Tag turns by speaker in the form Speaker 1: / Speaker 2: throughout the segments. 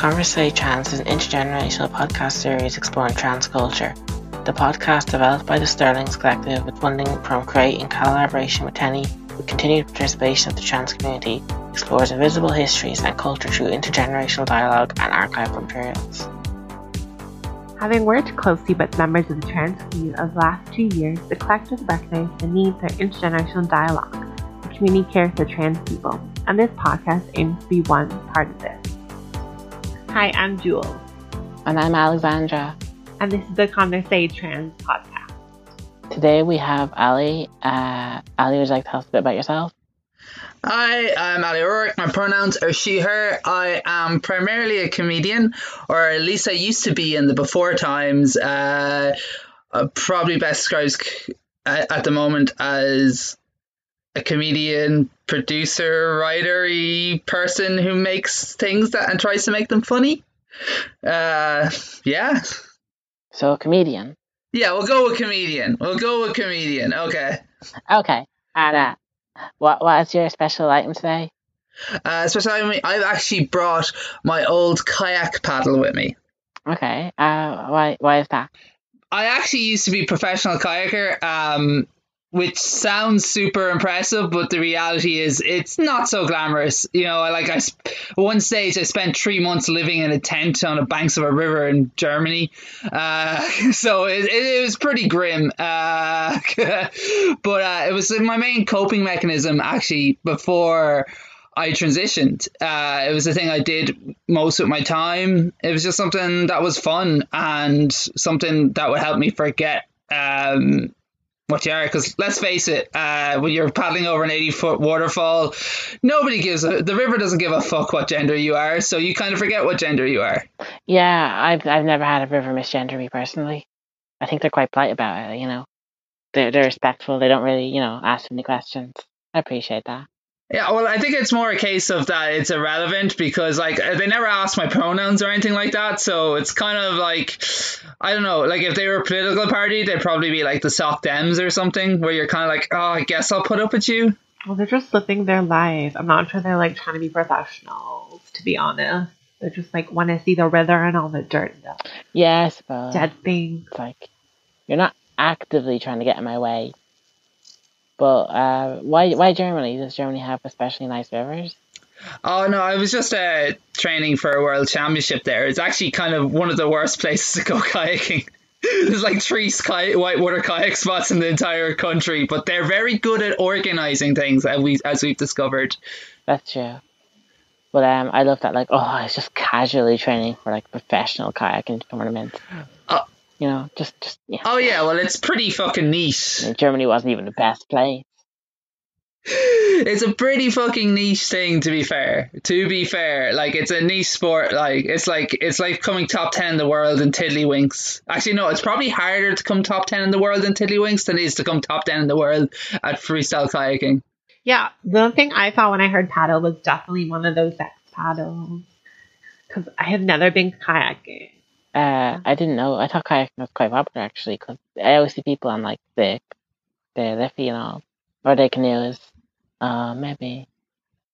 Speaker 1: Conversate Trans is an intergenerational podcast series exploring trans culture. The podcast, developed by the Sterlings Collective with funding from Create in collaboration with TENI, with continued participation of the trans community, explores invisible histories and culture through intergenerational dialogue and archival materials.
Speaker 2: Having worked closely with members of the trans community over the last two years, the collective recognized the need for intergenerational dialogue and community care for trans people, and this podcast aims to be one part of this. Hi, I'm Jewel.
Speaker 1: And I'm Alexandra.
Speaker 2: And this is the Conversate Trans podcast.
Speaker 1: Today we have Ali. Uh, Ali, would you like to tell us a bit about yourself?
Speaker 3: Hi, I'm Ali O'Rourke. My pronouns are she, her. I am primarily a comedian, or at least I used to be in the before times. Uh, uh, probably best described at the moment as a comedian, producer, writery person who makes things that and tries to make them funny. Uh, yeah.
Speaker 1: So a comedian.
Speaker 3: Yeah, we'll go with comedian. We'll go with comedian. Okay.
Speaker 1: Okay. And uh, what what is your special item today?
Speaker 3: Uh, special item. I've actually brought my old kayak paddle with me.
Speaker 1: Okay. Uh, why why is that?
Speaker 3: I actually used to be a professional kayaker. Um, which sounds super impressive, but the reality is it's not so glamorous. You know, like I, one stage I spent three months living in a tent on the banks of a river in Germany, uh, so it, it, was pretty grim. Uh, but uh, it was my main coping mechanism actually before. I transitioned. Uh, it was the thing I did most of my time. It was just something that was fun and something that would help me forget um, what you are. Because let's face it, uh, when you're paddling over an 80 foot waterfall, nobody gives a, the river doesn't give a fuck what gender you are, so you kind of forget what gender you are.
Speaker 1: Yeah, I've I've never had a river misgender me personally. I think they're quite polite about it. You know, they're they're respectful. They don't really you know ask any questions. I appreciate that.
Speaker 3: Yeah, well, I think it's more a case of that it's irrelevant because like uh, they never asked my pronouns or anything like that. So it's kind of like I don't know, like if they were a political party, they'd probably be like the Soc Dems or something, where you're kind of like, oh, I guess I'll put up with you.
Speaker 2: Well, they're just living their life. I'm not sure they're like trying to be professionals, to be honest. They're just like want to see the river and all the dirt and the
Speaker 1: yeah, I suppose.
Speaker 2: dead things.
Speaker 1: It's like you're not actively trying to get in my way. But uh, why why Germany? Does Germany have especially nice rivers?
Speaker 3: Oh no, I was just uh, training for a world championship there. It's actually kind of one of the worst places to go kayaking. There's like three sky whitewater kayak spots in the entire country, but they're very good at organizing things as we as we've discovered.
Speaker 1: That's true. But um, I love that. Like, oh, I was just casually training for like professional kayaking tournaments. You know, just just
Speaker 3: yeah. Oh yeah, well it's pretty fucking neat.
Speaker 1: I Germany wasn't even the best place.
Speaker 3: It's a pretty fucking niche thing to be fair. To be fair, like it's a niche sport. Like it's like it's like coming top ten in the world in tiddlywinks. Actually, no, it's probably harder to come top ten in the world in tiddlywinks than it is to come top ten in the world at freestyle kayaking.
Speaker 2: Yeah, the thing I thought when I heard paddle was definitely one of those X paddles because I have never been kayaking.
Speaker 1: Uh, I didn't know. I thought kayaking was quite popular actually, because I always see people on like the the liffey and all, or they canoes. Uh, maybe.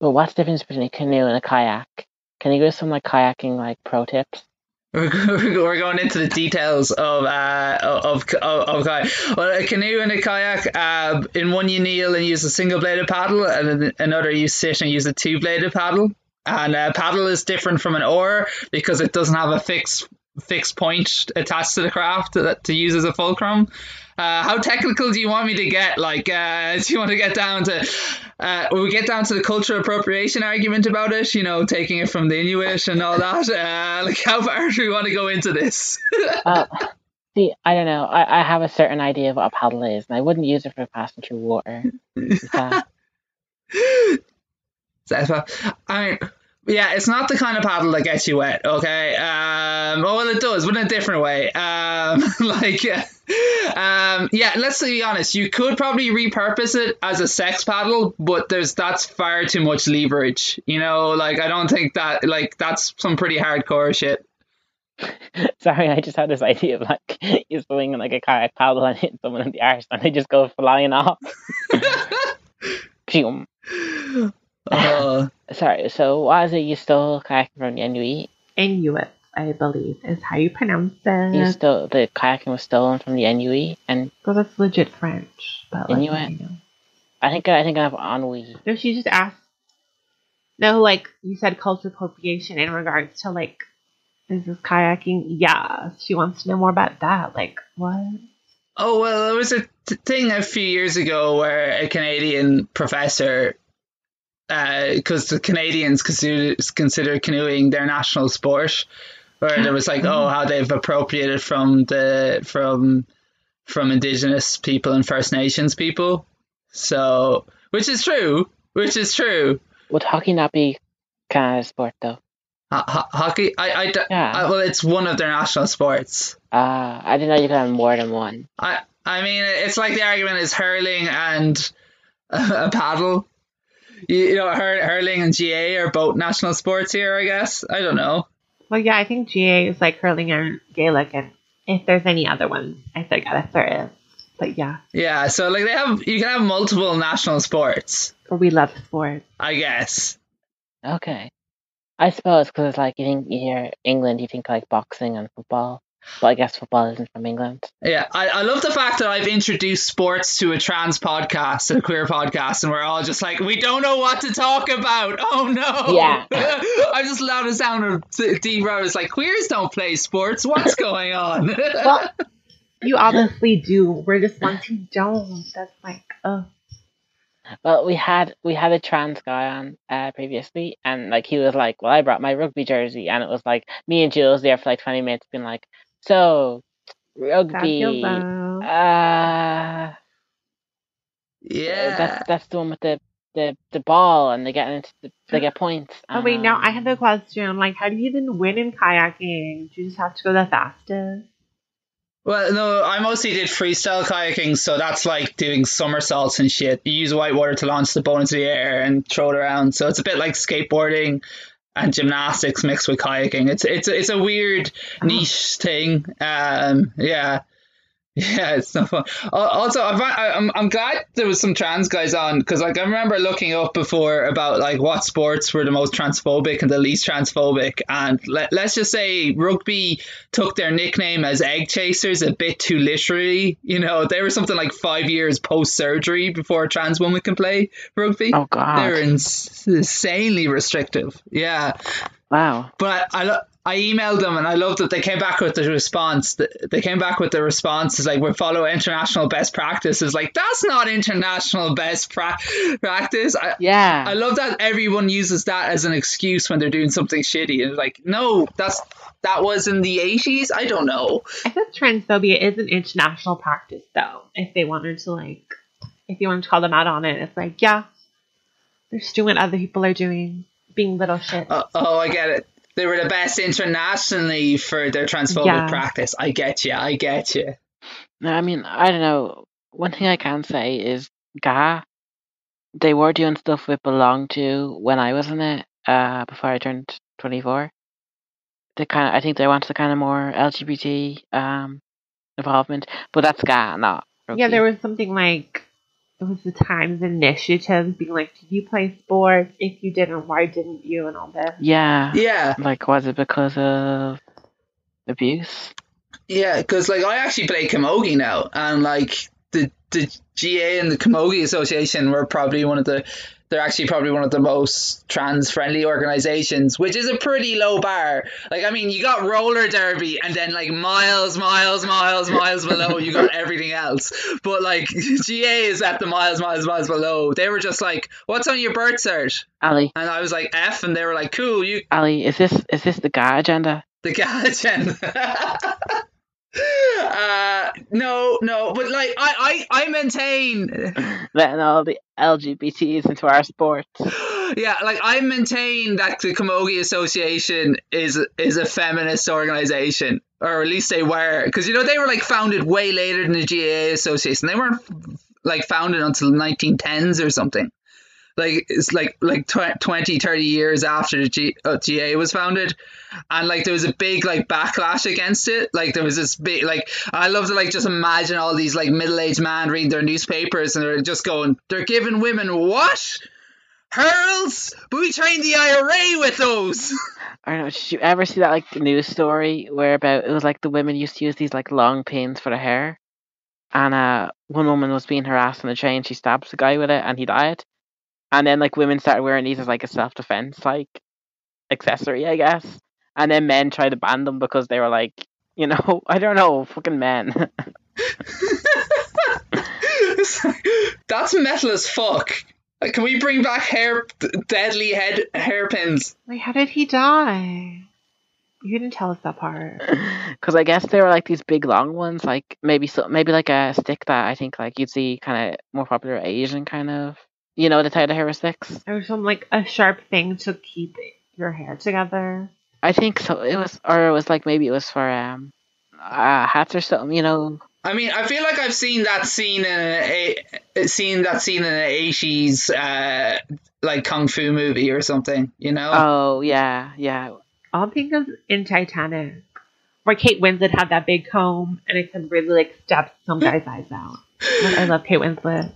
Speaker 1: But what's the difference between a canoe and a kayak? Can you give us some like kayaking like pro tips?
Speaker 3: We're going into the details of uh of of, of kayak. Well, a canoe and a kayak. Uh, in one you kneel and use a single bladed paddle, and in another you sit and use a two bladed paddle. And a paddle is different from an oar because it doesn't have a fixed fixed point attached to the craft to, to use as a fulcrum. Uh, how technical do you want me to get? Like, uh, do you want to get down to? Uh, we get down to the cultural appropriation argument about it. You know, taking it from the Inuit and all that. Uh, like, how far do we want to go into this?
Speaker 1: uh, see, I don't know. I, I have a certain idea of what a paddle is, and I wouldn't use it for passing through water.
Speaker 3: I yeah, it's not the kind of paddle that gets you wet, okay? Um, oh, well, it does, but in a different way. Um, like, um, yeah, let's be honest. You could probably repurpose it as a sex paddle, but there's that's far too much leverage. You know, like I don't think that like that's some pretty hardcore shit.
Speaker 1: Sorry, I just had this idea of like you swinging like a kayak paddle and hit someone in the arse and they just go flying off. Uh, Sorry, so why is it you stole kayaking from the Inuit?
Speaker 2: Inuit, I believe, is how you pronounce it.
Speaker 1: You still the kayaking was stolen from the NUE, and
Speaker 2: Well, that's legit French, but like,
Speaker 1: Inuit?
Speaker 2: you know.
Speaker 1: I think I think I have ennui.
Speaker 2: No, she just asked. No, like you said, cultural appropriation in regards to like, is this kayaking? Yeah, she wants to know more about that. Like, what?
Speaker 3: Oh well, there was a t- thing a few years ago where a Canadian professor, because the Canadians consider consider canoeing their national sport, where there was like, oh, how they've appropriated from the from from Indigenous people and First Nations people. So, which is true, which is true.
Speaker 1: Would hockey not be Canada's sport though?
Speaker 3: Ho- ho- hockey, I,
Speaker 1: Yeah.
Speaker 3: I- well, it's one of their national sports.
Speaker 1: Uh, I didn't know you could have more than one.
Speaker 3: I, I mean, it's like the argument is hurling and a paddle. You, you know, hur- hurling and GAA are both national sports here. I guess I don't know.
Speaker 2: Well, yeah, I think GAA is like hurling and Gaelic, and if there's any other ones, I forget if there is. But yeah,
Speaker 3: Yeah, so like they have, you can have multiple national sports.
Speaker 2: or we love sports.
Speaker 3: I guess.
Speaker 1: Okay. I suppose because it's like you think you hear England, you think like boxing and football, but I guess football isn't from England.
Speaker 3: Yeah, I, I love the fact that I've introduced sports to a trans podcast, a queer podcast, and we're all just like, we don't know what to talk about. Oh no!
Speaker 1: Yeah.
Speaker 3: I just love the sound of D Rose like queers don't play sports. What's going on?
Speaker 2: Well, you obviously do. We're just ones who don't. That's like, oh,
Speaker 1: Well, we had we had a trans guy on uh, previously, and like he was like, "Well, I brought my rugby jersey," and it was like me and Jules there for like twenty minutes, being like, "So, rugby,
Speaker 2: feels
Speaker 1: uh,
Speaker 3: yeah.
Speaker 1: that's that's the one with the the the ball, and they get into the, they get points."
Speaker 2: Oh wait, now I
Speaker 1: Um,
Speaker 2: have a question. Like, how do you even win in kayaking? Do you just have to go the fastest?
Speaker 3: Well, no, I mostly did freestyle kayaking, so that's like doing somersaults and shit. You use white water to launch the boat into the air and throw it around. So it's a bit like skateboarding and gymnastics mixed with kayaking. It's it's it's a weird niche thing. Um, yeah. Yeah, it's no fun. Also, I find- I- I'm I'm glad there was some trans guys on because like I remember looking up before about like what sports were the most transphobic and the least transphobic, and let, let's just say rugby took their nickname as egg chasers a bit too literally. You know, they were something like five years post surgery before a trans woman can play rugby.
Speaker 1: Oh God!
Speaker 3: They're ins- insanely restrictive. Yeah,
Speaker 1: wow.
Speaker 3: but I lo- I emailed them and I loved that they came back with the response. They came back with the response is like we follow international best practices. Like that's not international best pra- practice. I,
Speaker 1: Yeah.
Speaker 3: I love that everyone uses that as an excuse when they're doing something shitty. And like, no, that's that was in the eighties. I don't know.
Speaker 2: I think transphobia is an international practice, though. If they wanted to, like, if you wanted to call them out on it, it's like, yeah, they're just doing what other people are doing, being little shit.
Speaker 3: Uh, oh, I get it. They were the best internationally for their transphobic
Speaker 2: Yeah.
Speaker 3: practice. I get you. I get you.
Speaker 1: No, I mean, I don't know. One thing I can say is GAA, they were doing stuff with BeLonG To when I was in it, uh, before I turned 24. They kind of, I think they wanted the kind of more LGBT um, involvement, but that's GAA, not rugby.
Speaker 2: Yeah, there was something like it was the Times Initiative being like, "Did you play sports? If you didn't, why didn't you?" and all this.
Speaker 1: Yeah.
Speaker 3: Yeah.
Speaker 1: Like, was it because of abuse?
Speaker 3: Yeah, because like I actually play camogie now, and like the the GAA and the Camogie Association were probably one of the they're actually probably one of the most trans friendly organizations, which is a pretty low bar. Like I mean, you got roller derby, and then like miles, miles, miles, miles below, you got everything else. But like GAA is at the miles, miles, miles below. They were just like, "What's on your birth cert?"
Speaker 1: Ali,
Speaker 3: And I was like, "F," and they were like, "Cool, you
Speaker 1: Ali, is this is this the GAA agenda?
Speaker 3: the Gallagen. uh no no but like I, I i maintain
Speaker 1: Letting all the LGBTs into our sport.
Speaker 3: yeah like i maintain that the camogie association is is a feminist organization or at least they were because you know they were like founded way later than the gaa association they weren't like founded until the 1910s or something like it's like like tw- 20 30 years after the G- uh, GAA was founded and like there was a big like backlash against it like there was this big like I love to like just imagine all these like middle-aged men reading their newspapers and they're just going they're giving women what hurls but we trained the IRA with those
Speaker 1: I don't know. Did you ever see that like news story where about it was like the women used to use these like long pins for their hair, and uh, one woman was being harassed on the train. She stabs the guy with it, and he died. And then like women started wearing these as like a self defense like accessory, I guess. And then men tried to ban them because they were like, you know, I don't know, fucking men.
Speaker 3: That's metal as fuck. Can we bring back hair deadly head hairpins?
Speaker 2: Like, how did he die? You didn't tell us that part.
Speaker 1: Because I guess they were like these big long ones, like maybe so maybe like a stick that I think like you'd see kind of more popular Asian kind of, you know, the type of hair sticks.
Speaker 2: Or some like a sharp thing to keep your hair together.
Speaker 1: I think so. It was, or it was like maybe it was for um, uh, hats or something, you know.
Speaker 3: I mean, I feel like I've seen that scene in a, a seen that scene in an eighties uh, like kung fu movie or something. You know?
Speaker 1: Oh yeah, yeah.
Speaker 2: I'll think of in Titanic, where Kate Winslet had that big comb and it could really like stab some guy's eyes out. Like, I love Kate Winslet.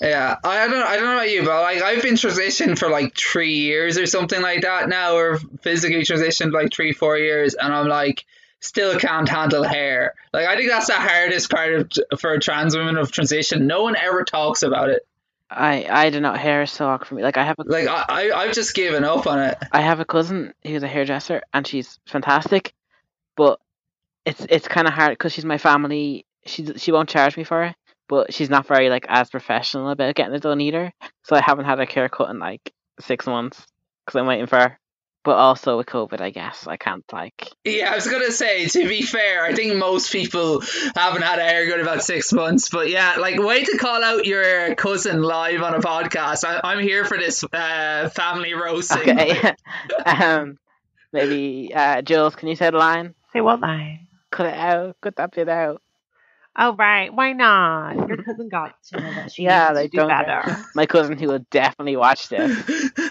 Speaker 3: Yeah, I don't, I don't know about you, but like I've been transitioned for like three years or something like that now, or physically transitioned like three, four years, and I'm like still can't handle hair. Like I think that's the hardest part of for a trans women of transition. No one ever talks about it.
Speaker 1: I I don't know. Hair is so awkward for me. Like I have a
Speaker 3: Like I, I I've just given up on it.
Speaker 1: I have a cousin who's a hairdresser and she's fantastic, but it's it's kind of hard because she's my family. She she won't charge me for it, but she's not very like as professional about getting it done either. So I haven't had a haircut in like six months because I'm waiting for her. But also with COVID, I guess I can't like.
Speaker 3: Yeah, I was gonna say. To be fair, I think most people haven't had a haircut in about six months. But yeah, like way to call out your cousin live on a podcast. I, I'm here for this uh, family roasting.
Speaker 1: Okay. um, maybe uh, Jules, can you say the line?
Speaker 2: Say what line?
Speaker 1: Cut it out. Cut that bit out.
Speaker 2: Oh right, why not? Your cousin got to know that she
Speaker 1: Yeah,
Speaker 2: needs
Speaker 1: they
Speaker 2: to do
Speaker 1: don't.
Speaker 2: better.
Speaker 1: My cousin, who will definitely watch this.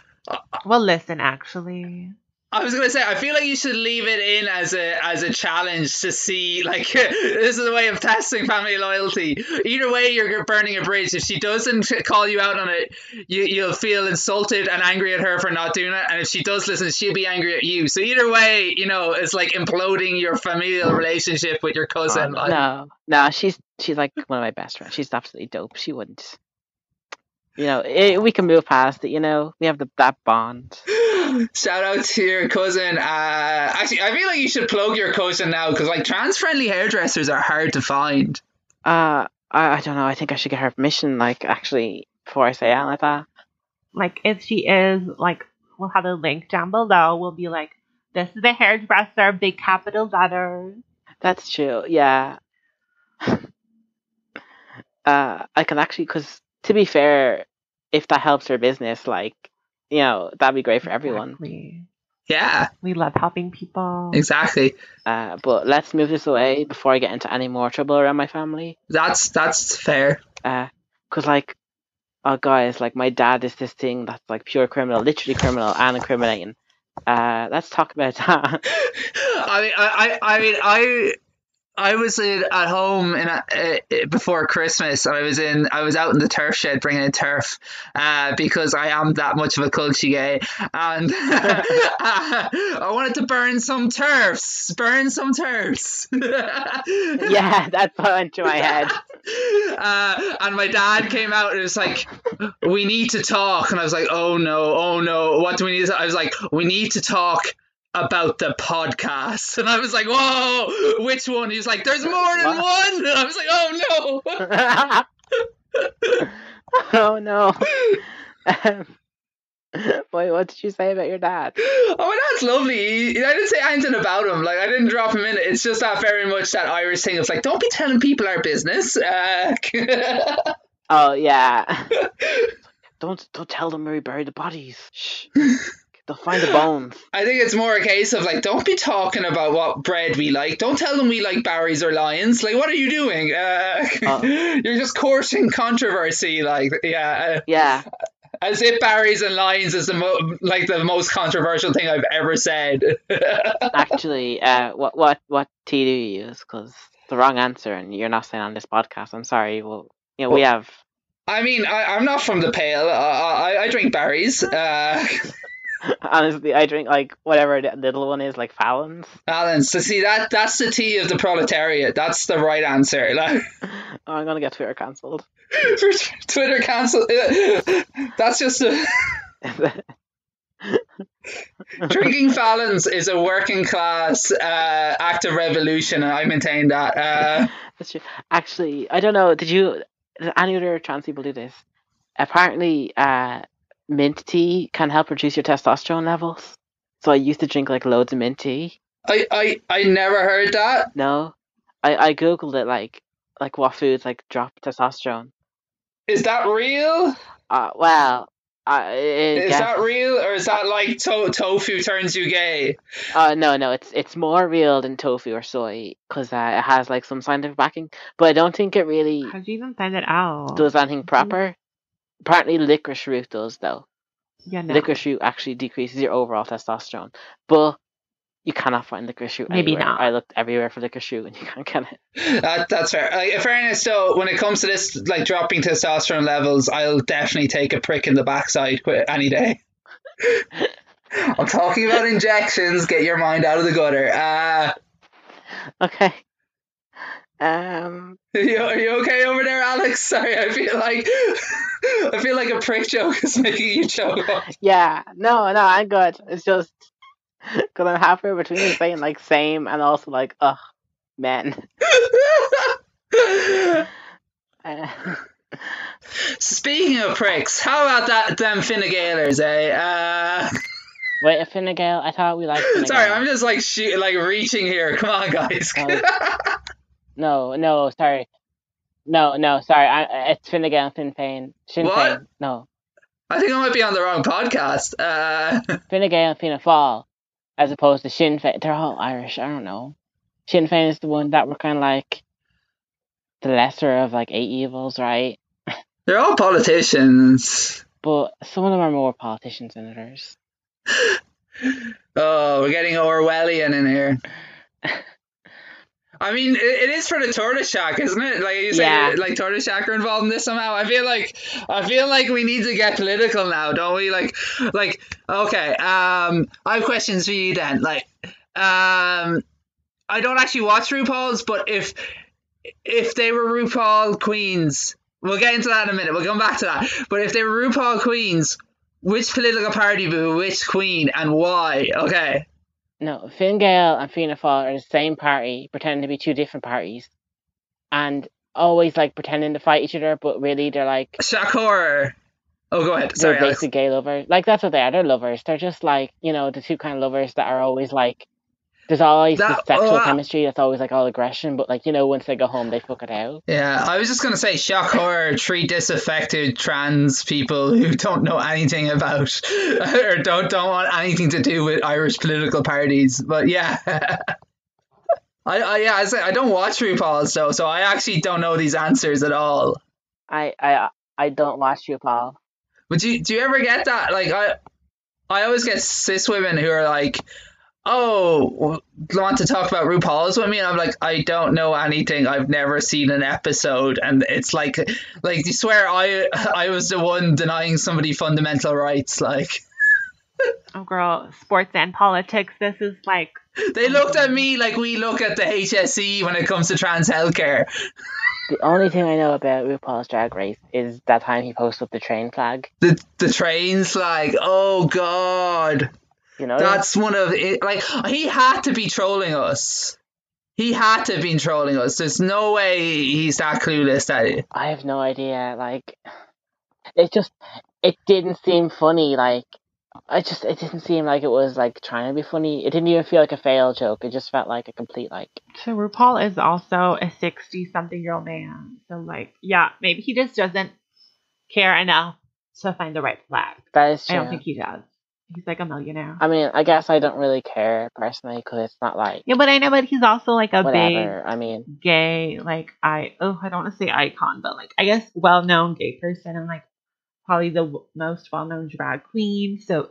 Speaker 2: Well, listen, actually,
Speaker 3: I was gonna say, I feel like you should leave it in as a as a challenge to see, like, this is a way of testing family loyalty. Either way, you're burning a bridge. If she doesn't call you out on it, you you'll feel insulted and angry at her for not doing it. And if she does listen, she'll be angry at you. So either way, you know, it's like imploding your familial relationship with your cousin. Oh, like,
Speaker 1: No, no, she's she's like one of my best friends. She's absolutely dope. She wouldn't. You know, it, we can move past it. You know, we have the that bond.
Speaker 3: Shout out to your cousin. Uh, actually, I feel like you should plug your cousin now because like trans friendly hairdressers are hard to find.
Speaker 1: Uh, I, I don't know. I think I should get her permission. Like, actually, before I say it like that.
Speaker 2: like if she is, like, we'll have a link down below. We'll be like, this is a hairdresser, big capital letters.
Speaker 1: That's true. Yeah. uh, I can actually, because to be fair, if that helps her business, like, you know, that'd be great for everyone.
Speaker 2: Exactly.
Speaker 3: Yeah,
Speaker 2: We love helping people.
Speaker 3: exactly.
Speaker 1: Uh, but let's move this away before I get into any more trouble around my family.
Speaker 3: That's that's fair.
Speaker 1: Uh, cause like, oh guys, like my dad is this thing that's like pure criminal, literally criminal and incriminating. Uh, let's talk about that.
Speaker 3: I mean, I, I, I mean, I, I was in, at home in a, uh, before Christmas. I was in, I was out in the turf shed bringing in turf, uh, because I am that much of a culture gay, and I wanted to burn some turfs, burn some turfs.
Speaker 1: yeah, that went through my head.
Speaker 3: Uh, and my dad came out and was like, "We need to talk." And I was like, "Oh no, oh no, what do we need?" To-? I was like, "We need to talk." About the podcast, and I was like, "Whoa, which one?" He was like, "There's more than
Speaker 1: What?
Speaker 3: one." And I was like, "Oh no!"
Speaker 1: oh no. Um, Wait, what did you say about your dad?
Speaker 3: Oh, my dad's lovely. I didn't say anything about him. Like I didn't drop him in. It's just that very much that Irish thing of like, don't be telling people our business. Uh,
Speaker 1: Oh yeah. don't don't tell them where we buried the bodies. Shh. They'll find the bones.
Speaker 3: I think it's more a case of like, don't be talking about what bread we like. Don't tell them we like Barry's or Lyons. Like, what are you doing? Uh,
Speaker 1: Oh.
Speaker 3: You're just courting controversy. Like, yeah,
Speaker 1: Yeah.
Speaker 3: uh, as if Barry's and Lyons is the mo- like the most controversial thing I've ever said.
Speaker 1: Actually, uh, what what what tea do you use? Because the wrong answer, and you're not saying on this podcast. I'm sorry. Well, you know, we have.
Speaker 3: I mean, I, I'm not from the Pale. Uh, I, I drink Barry's. Uh,
Speaker 1: Honestly, I drink like whatever the little one is, like Fallon's.
Speaker 3: Fallon's. So see that that's the tea of the proletariat. That's the right answer. Like,
Speaker 1: oh, I'm gonna get Twitter cancelled.
Speaker 3: Twitter cancelled. That's just a. Drinking Fallon's is a working class uh, act of revolution, and I maintain that. Uh,
Speaker 1: That's true. Actually, I don't know. Did you? Did any other trans people do this? Apparently, uh, mint tea can help reduce your testosterone levels. So I used to drink like loads of mint tea.
Speaker 3: I, I, I never heard that.
Speaker 1: No, I, I googled it like like what foods like drop testosterone.
Speaker 3: Is that real?
Speaker 1: Uh, well, uh,
Speaker 3: Is
Speaker 1: guess,
Speaker 3: that real, or is that like to- tofu turns you gay?
Speaker 1: Uh, no, no, it's it's more real than tofu or soy because uh, it has like some scientific backing. But I don't think it really
Speaker 2: How'd you even find it out?
Speaker 1: does anything proper. Apparently, licorice root does though.
Speaker 2: yeah, no.
Speaker 1: Licorice root actually decreases your overall testosterone, but you cannot find licorice root.
Speaker 2: Maybe
Speaker 1: anywhere.
Speaker 2: not.
Speaker 1: I looked everywhere for licorice root and you can't get it.
Speaker 3: That, that's fair. Like, in fairness, though, when it comes to this, like dropping testosterone levels, I'll definitely take a prick in the backside any day. I'm talking about injections. Get your mind out of the gutter. Uh,
Speaker 1: Okay. Um.
Speaker 3: are you, are you okay over there, Alex? Sorry, I feel like I feel like a prick joke is making you choke up.
Speaker 1: Yeah. No. No. I'm good. It's just because I'm halfway between saying like same and also like ugh, men. Uh,
Speaker 3: Speaking of pricks, how about that them Fine Gaelers, eh? Uh,
Speaker 1: wait, a Fine Gael? I thought we liked Fine
Speaker 3: sorry, I'm just like shoot, like reaching here. Come on, guys.
Speaker 1: No, no, sorry. No, no, sorry. I, it's and Finn Féin. Sinn
Speaker 3: What?
Speaker 1: Féin. No.
Speaker 3: I think I might be on the wrong podcast. Uh,
Speaker 1: and Fianna Fáil, as opposed to Sinn Féin. They're all Irish. I don't know. Sinn Féin is the one that were kind of like the lesser of like eight evils, right?
Speaker 3: they're all politicians.
Speaker 1: But some of them are more politicians than others.
Speaker 3: Oh, we're getting Orwellian in here. I mean, it, it is for the tortoise shack, isn't it? Like you say,
Speaker 1: Yeah.
Speaker 3: like tortoise shack are involved in this somehow. I feel like, I feel like we need to get political now, don't we? Like, like, okay. Um, I have questions for you then. Like, um, I don't actually watch RuPaul's, but if if they were RuPaul queens, we'll get into that in a minute. We'll come back to that. But if they were RuPaul queens, which political party would be which queen and why? Okay.
Speaker 1: No, Fine Gael and Fianna Fáil are the same party, pretending to be two different parties, and always like pretending to fight each other, but really they're like
Speaker 3: Shakur. Oh, go ahead.
Speaker 1: they're
Speaker 3: Sorry, Alex.
Speaker 1: basic gay lovers. Like that's what they are. They're lovers. They're just like you know the two kind of lovers that are always like. There's always
Speaker 3: That-
Speaker 1: this sexual
Speaker 3: oh, that-
Speaker 1: chemistry that's always like all aggression, but like you know once they go home they fuck it out.
Speaker 3: Yeah, I was just gonna say shock horror, three disaffected trans people who don't know anything about or don't don't want anything to do with Irish political parties. But yeah. I, I yeah, I say I don't watch RuPaul's though, so I actually don't know these answers at all.
Speaker 1: I I I don't watch you, Paul.
Speaker 3: But do you, do you ever get that? Like I I always get cis women who are like, "Oh, want to talk about RuPaul's with me?" And I'm like, "I don't know anything. I've never seen an episode." And it's like, like you swear I I was the one denying somebody fundamental rights. Like
Speaker 2: Oh, girl, sports and politics. This is like
Speaker 3: they looked at me like we look at the HSE when it comes to trans healthcare.
Speaker 1: The only thing I know about RuPaul's Drag Race is that time he posted the train flag.
Speaker 3: The the trains like, oh god.
Speaker 1: You know,
Speaker 3: That's one of it. Like he had to be trolling us. He had to have been trolling us. There's no way he's that clueless that it.
Speaker 1: I have no idea. Like, it just it didn't seem funny. Like, I just it didn't seem like it was like trying to be funny. It didn't even feel like a fail joke. It just felt like a complete like.
Speaker 2: so. RuPaul is also a sixty-something-year-old man. So, like, yeah, maybe he just doesn't care enough to find the right flag.
Speaker 1: That is
Speaker 2: I don't think he does. He's like a millionaire.
Speaker 1: I mean, I guess I don't really care personally because it's not like
Speaker 2: yeah, but I know, but he's also like a
Speaker 1: whatever. I mean,
Speaker 2: gay, like I oh I don't want to say icon, but like I guess well-known gay person and like probably the w- most well-known drag queen. So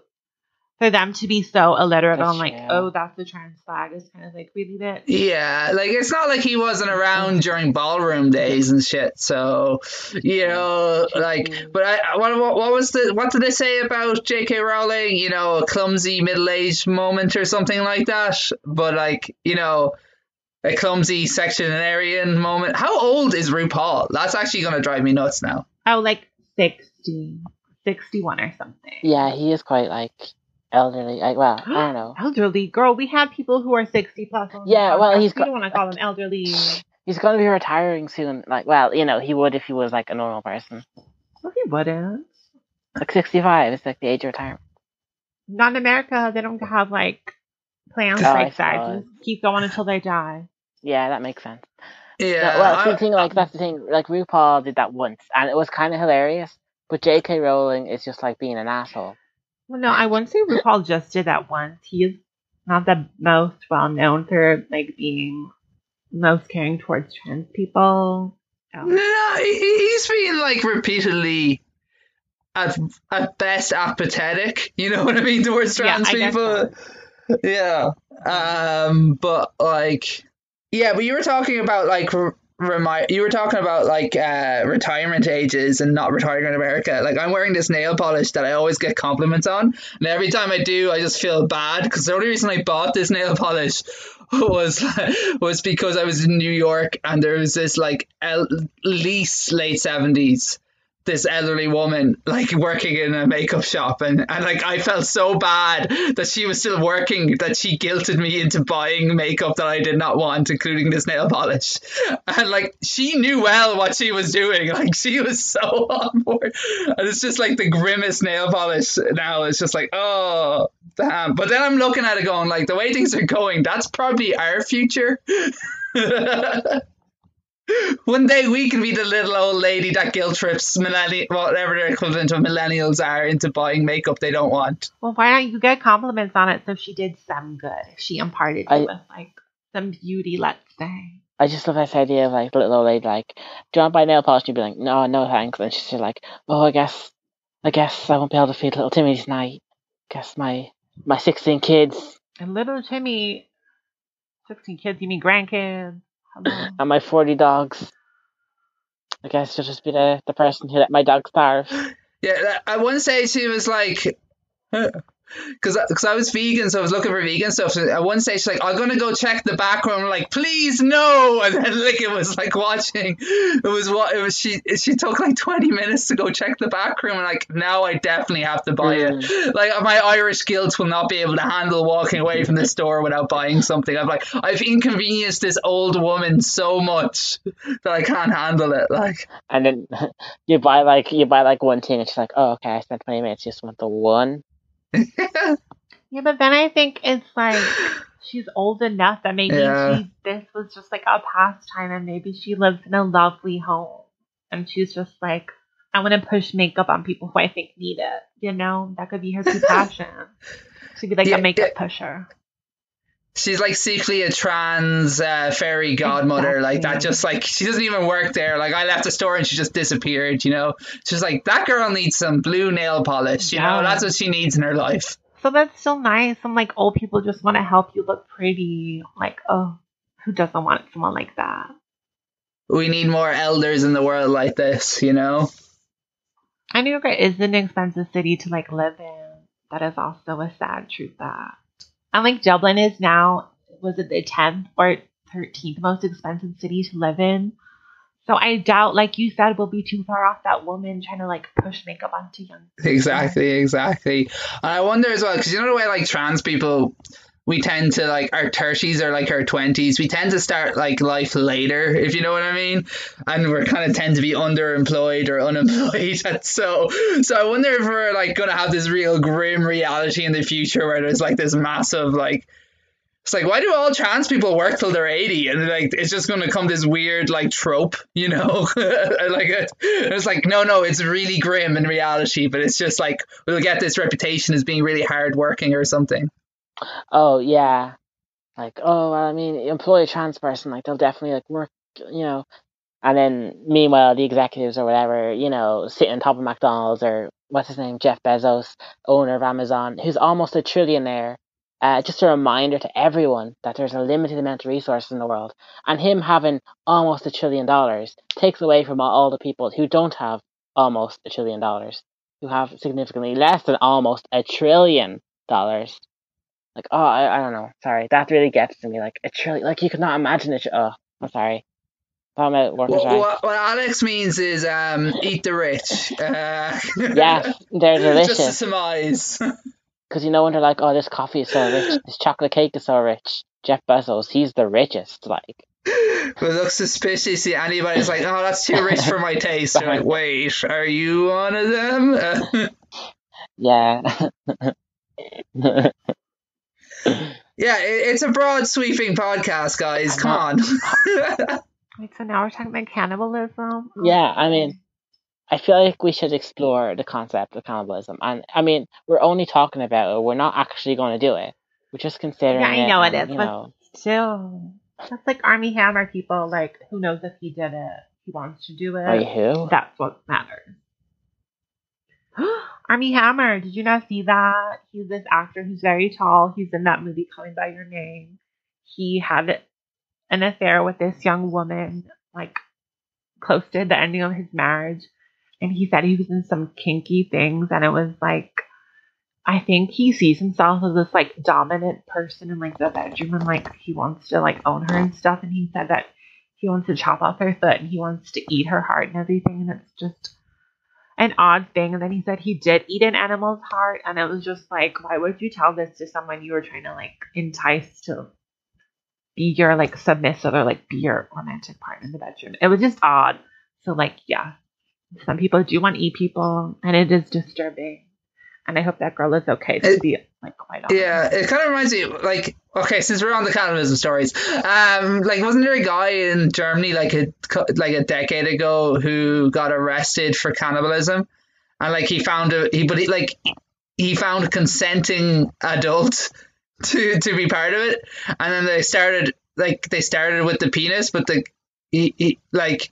Speaker 2: for them to be so illiterate
Speaker 1: That's
Speaker 2: on like,
Speaker 1: true.
Speaker 2: oh, that's the trans flag is kind of like really bit.
Speaker 3: Yeah, like it's not like he wasn't around during ballroom days and shit. So, you know, like, but I, what, what, what was the, what did they say about J.K. Rowling? You know, a clumsy middle-aged moment or something like that. But like, you know, a clumsy sectionarian moment. How old is RuPaul? That's actually gonna drive me nuts now.
Speaker 2: Oh, like 60, 61 or something.
Speaker 1: Yeah, he is quite like elderly. Like, well, I don't know.
Speaker 2: Elderly girl, we have people who are sixty plus.
Speaker 1: Yeah, well,
Speaker 2: podcast.
Speaker 1: he's
Speaker 2: We
Speaker 1: got-
Speaker 2: don't want to call them elderly.
Speaker 1: He's going to be retiring soon. Like, well, you know, he would if he was like a normal person.
Speaker 2: Well, he wouldn't.
Speaker 1: Like 65 is like the age of retirement.
Speaker 2: Not in America. They don't have like plans
Speaker 1: Oh,
Speaker 2: like that.
Speaker 1: suppose.
Speaker 2: Just keep going until they die.
Speaker 1: Yeah, that makes sense.
Speaker 3: Yeah,
Speaker 1: No, well,
Speaker 3: I-
Speaker 1: the thing, like that's the thing. Like RuPaul did that once, and it was kind of hilarious. But J.K. Rowling is just like being an asshole.
Speaker 2: Well, no, I wouldn't say RuPaul just did that once. He's not the most well known for like being most caring towards trans people. Oh.
Speaker 3: No, he- he's been like repeatedly at at best apathetic. You know what I mean towards
Speaker 2: Yeah,
Speaker 3: trans
Speaker 2: guess
Speaker 3: people. Yeah. Um. But like, yeah. But you were talking about like. r- Remi- you were talking about like uh, retirement ages and not retiring in America. Like I'm wearing this nail polish that I always get compliments on, and every time I do, I just feel bad because the only reason I bought this nail polish was was because I was in New York and there was this like at least late seventies this elderly woman like working in a makeup shop. And, and like I felt so bad that she was still working that she guilted me into buying makeup that I did not want including this nail polish. And like she knew well what she was doing. Like she was so on board. And it's just like the grimmest nail polish now. It's just like oh damn. But then I'm looking at it going like the way things are going that's probably our future One day we can be the little old lady that guilt trips millennial, whatever their equivalent of millennials are, into buying makeup they don't want.
Speaker 2: Well, why don't you get compliments on it? So she did some good. She imparted
Speaker 1: I-
Speaker 2: with like some beauty, let's say.
Speaker 1: I just love this idea of like the little old lady like, do you want to buy nail polish? And you'd be like, no, no thanks. And she's like, oh, I guess, I guess I won't be able to feed little Timmy tonight. I Guess my my sixteen kids
Speaker 2: And little Timmy, sixteen kids. You mean grandkids? Hello.
Speaker 1: and my forty dogs. I guess she'll just be the, the person who let my dogs starve.
Speaker 3: Yeah, that- at one stage she was like, because because I was vegan, so I was looking for vegan stuff. So at one stage, she's like, I'm gonna go check the back room. I'm like, please no. And then like it was like watching. It was what it was. She she took like 20 minutes to go check the back room. And like now I definitely have to buy it. Mm. Like my Irish guilt will not be able to handle walking away from the store without buying something. I'm like I've inconvenienced this old woman so much that I can't handle it. Like
Speaker 1: And then you buy like you buy like one thing and she's like, oh okay, I spent twenty minutes just want the one.
Speaker 2: Yeah, but then I think it's like she's old enough that maybe
Speaker 3: Yeah.
Speaker 2: she this was just like a pastime, and maybe she lives in a lovely home, and she's just like, I want to push makeup on people who I think need it. You know, that could be her true passion. She'd be like
Speaker 3: Yeah,
Speaker 2: a makeup
Speaker 3: yeah.
Speaker 2: pusher.
Speaker 3: She's like secretly a trans uh, fairy godmother, like that. Just like she doesn't even work there. Like I left the store and she just disappeared. You know, she's like that girl needs some blue nail polish. You know, that's what she needs in her life.
Speaker 2: So that's still nice. Some like old people just want to help you look pretty. Like, oh, who doesn't want someone like that?
Speaker 3: We need more elders in the world like this. You know.
Speaker 2: And New York is an expensive city to like live in. That is also a sad truth that. And like Dublin is now, was it the 10th or 13th most expensive city to live in? So I doubt, like you said, we'll be too far off that woman trying to like push makeup onto young people.
Speaker 3: Exactly, exactly. And I wonder as well because you know the way like trans people, we tend to like our thirties or like our twenties. We tend to start like life later, if you know what I mean. And we're kind of tend to be underemployed or unemployed. And so, so I wonder if we're like gonna have this real grim reality in the future where there's like this massive like. It's like, why do all trans people work till they're 80? And like, it's just going to come this weird, like, trope, you know? like, it's like, no, no, it's really grim in reality, but it's just like, we'll get this reputation as being really hardworking or something.
Speaker 1: Oh yeah, like oh I mean, employ a trans person, like they'll definitely like work, you know. And then meanwhile, the executives or whatever, you know, sit on top of McDonald's or what's his name, Jeff Bezos, owner of Amazon, who's almost a trillionaire. Uh, just a reminder to everyone that there's a limited amount of resources in the world, and him having almost a trillion dollars takes away from all the people who don't have almost a trillion dollars, who have significantly less than almost a trillion dollars. Like, oh, I, I don't know. Sorry, that really gets to me. Like a trillion, like you could not imagine it. Oh, I'm sorry. Talking
Speaker 3: What, what, Alex means is um, eat the rich. Uh,
Speaker 1: Yes, they're delicious.
Speaker 3: Just to surmise.
Speaker 1: Because you know when they're like, oh, this coffee is so rich, this chocolate cake is so rich. Jeff Bezos, he's the richest. Like,
Speaker 3: It looks suspicious anybody's like, oh, that's too rich for my taste. You're like, wait, are you one of them?
Speaker 1: Yeah.
Speaker 3: Yeah, it, it's a broad sweeping podcast, guys. Come uh-huh. on.
Speaker 2: Wait, so now we're talking about cannibalism?
Speaker 1: yeah, I mean, I feel like we should explore the concept of cannibalism. And I mean, we're only talking about it, we're not actually going to do it. We're just considering
Speaker 2: Yeah, I know it
Speaker 1: and,
Speaker 2: is, but-
Speaker 1: know,
Speaker 2: Still, that's like Armie Hammer people. Like, who knows if he did it? He wants to do it.
Speaker 1: wait, who?
Speaker 2: That's what matters. Armie Hammer, did you not see that? He's this actor who's very tall. He's in that movie Call Me by Your Name. He had an affair with this young woman, like close to the ending of his marriage. And he said he was in some kinky things, and it was like I think he sees himself as this like dominant person in like the bedroom and like he wants to like own her and stuff. And he said that he wants to chop off her foot and he wants to eat her heart and everything. And it's just an odd thing. And then he said he did eat an animal's heart. And it was just like, why would you tell this to someone you were trying to like entice to be your like submissive or like be your romantic partner in the bedroom? It was just odd. So, like, yeah, some people do want to eat people and it is disturbing. And I hope that girl is okay to
Speaker 3: It-
Speaker 2: be like quite honest.
Speaker 3: Yeah, it kind of reminds me, like, okay, since we're on the cannibalism stories, um, like, wasn't there a guy in Germany like a like a decade ago who got arrested for cannibalism, and like he found a he, but he like he found a consenting adult to to be part of it, and then they started like they started with the penis, but the he, he like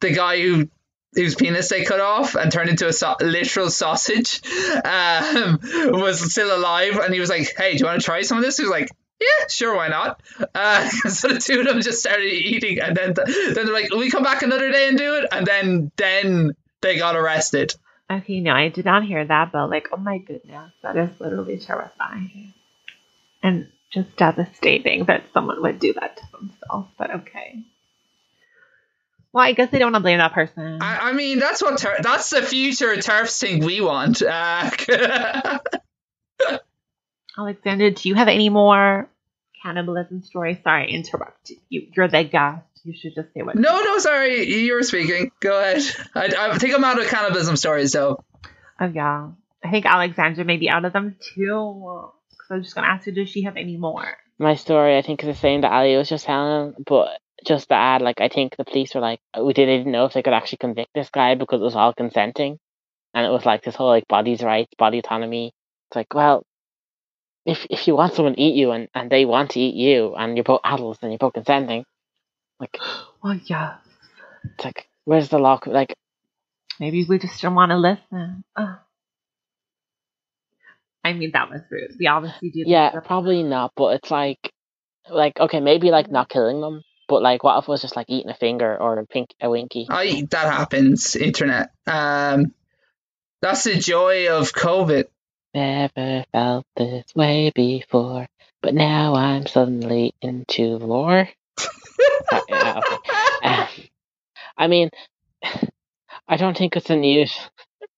Speaker 3: the guy who whose penis they cut off and turned into a so- literal sausage um, was still alive. And he was like hey do you want to try some of this? He was like yeah sure why not? Uh, so the two of them just started eating. And then then they're like we come back another day and do it? And then then they got arrested.
Speaker 2: Okay, no, I did not hear that, but like, oh my goodness, that is literally terrifying. And just devastating that someone would do that to themselves, but okay. Well, I guess they don't want to blame that person.
Speaker 3: I, I mean that's what tur- that's the future turfs thing we want uh,
Speaker 2: Alexander, do you have any more cannibalism stories? Sorry, I interrupted you. You're the guest. You should just say what.
Speaker 3: no no sorry you were speaking go ahead I, I think I'm out of cannibalism stories though
Speaker 2: Oh yeah, I think Alexandra may be out of them too. So I'm just gonna ask you, does she have any more?
Speaker 1: My story, I think, is the same that Ali was just telling, but just to add, like, I think the police were like, uh, we didn't know if they could actually convict this guy because it was all consenting. And it was like this whole, like, bodies' rights, body autonomy. It's like, well, if if you want someone to eat you and, and they want to eat you and you're both adults and you're both consenting, like,
Speaker 2: Well, yeah.
Speaker 1: it's like, where's the law? Like,
Speaker 2: Maybe we just don't want to listen. Ugh. I mean, that was rude. We obviously do.
Speaker 1: yeah, probably not, but it's like, like, okay, maybe, like, not killing them, but, like, what if it was just, like, eating a finger or a pink, a winky?
Speaker 3: I that happens. Internet. Um, that's the joy of COVID.
Speaker 1: Never felt this way before, but now I'm suddenly into war. Uh, yeah, okay. Um, I mean, I don't think it's a news.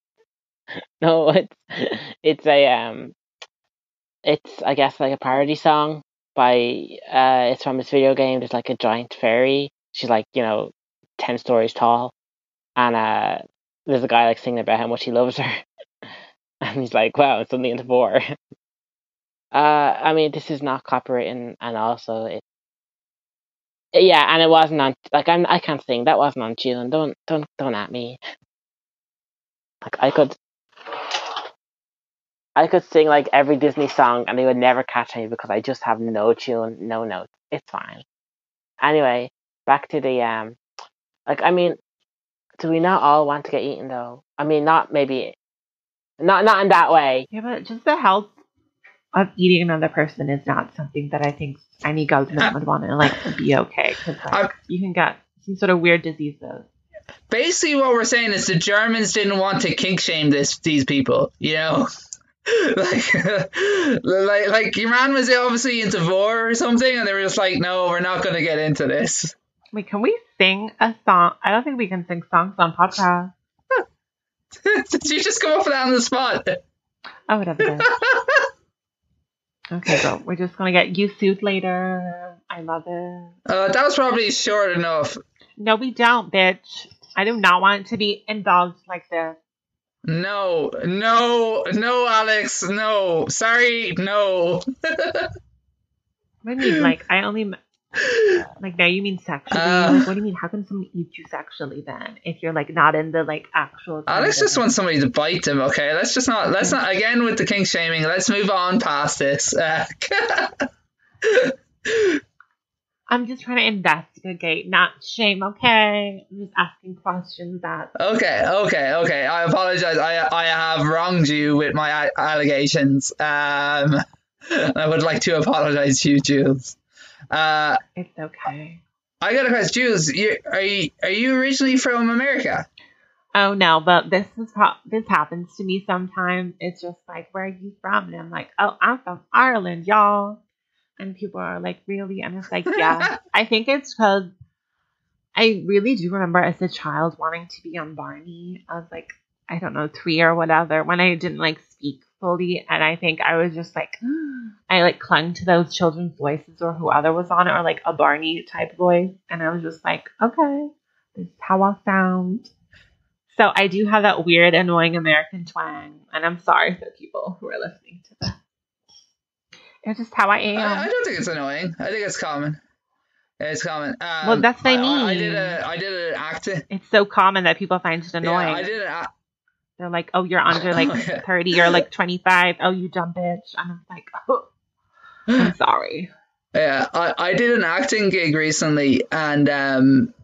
Speaker 1: no, it's it's a um, it's I guess like a parody song by uh, it's from this video game. There's like a giant fairy. She's like you know ten stories tall, and uh, there's a guy like singing about how much he loves her. And he's like, wow, it's something into four. uh, I mean, this is not copywritten, and also it. Yeah, and it wasn't on. Like, I'm. I can't sing. That wasn't on tune. Don't, don't, don't at me. Like, I could. I could sing like every Disney song, and they would never catch me because I just have no tune, no notes. It's fine. Anyway, back to the um. Like, I mean, do we not all want to get eaten though? I mean, not maybe not not in that way.
Speaker 2: Yeah, but just the health of eating another person is not something that I think any government would want to like be okay because like, you can get some sort of weird diseases.
Speaker 3: Basically, what we're saying is the Germans didn't want to kink shame this these people. You know. like, like, like Iran was obviously into war or something, and they were just like, "No, we're not going to get into this."
Speaker 2: Wait, can we sing a song? I don't think we can sing songs on podcast.
Speaker 3: Did you just come up with that on the spot?
Speaker 2: Oh, whatever. then. okay, so We're just gonna get you sued later. I love it.
Speaker 3: Uh, that was probably short enough.
Speaker 2: No, we don't, bitch. I do not want to be indulged like this.
Speaker 3: No, no, no, Alex, no. Sorry, no.
Speaker 2: What do you mean? Like, I only. Like, now you mean sexually?
Speaker 3: Uh.
Speaker 2: like, what do you mean? How can someone eat you sexually then? If you're, like, not in the, like, actual.
Speaker 3: Alex just wants somebody to bite him. Okay, let's just not. Let's not again with the kink shaming. Let's move on past this.
Speaker 2: I'm just trying to investigate, not shame, okay? I'm just asking questions that.
Speaker 3: okay, okay, okay. I apologize. I I have wronged you with my allegations. Um, I would like to apologize to you, Jules. Uh,
Speaker 2: It's okay.
Speaker 3: I got a question, Jules. You, are you are you originally from America?
Speaker 2: Oh no, but this is this happens to me sometimes. It's just like, where are you from? And I'm like, oh, I'm from Ireland, y'all. And people are like, really? And it's like, yeah. I think it's because I really do remember as a child wanting to be on Barney. I was like, I don't know, three or whatever, when I didn't like speak fully. And I think I was just like, I like clung to those children's voices or whoever was on it or like a Barney type voice. And I was just like, okay, this is how I sound. So I do have that weird, annoying American twang, and I'm sorry for people who are listening to this. It's just how I am.
Speaker 3: I, I don't think it's annoying. I think it's common. It's common. Um,
Speaker 2: Well, that's what I
Speaker 3: I,
Speaker 2: mean.
Speaker 3: did a I did an acting.
Speaker 2: it's so common that people find it annoying.
Speaker 3: Yeah, I did a-
Speaker 2: They're like, "Oh, you're under like
Speaker 3: Okay.
Speaker 2: 30 or like 25. Oh, you dumb bitch." And I'm like, "Oh, I'm sorry."
Speaker 3: Yeah, I, I did an acting gig recently, and um,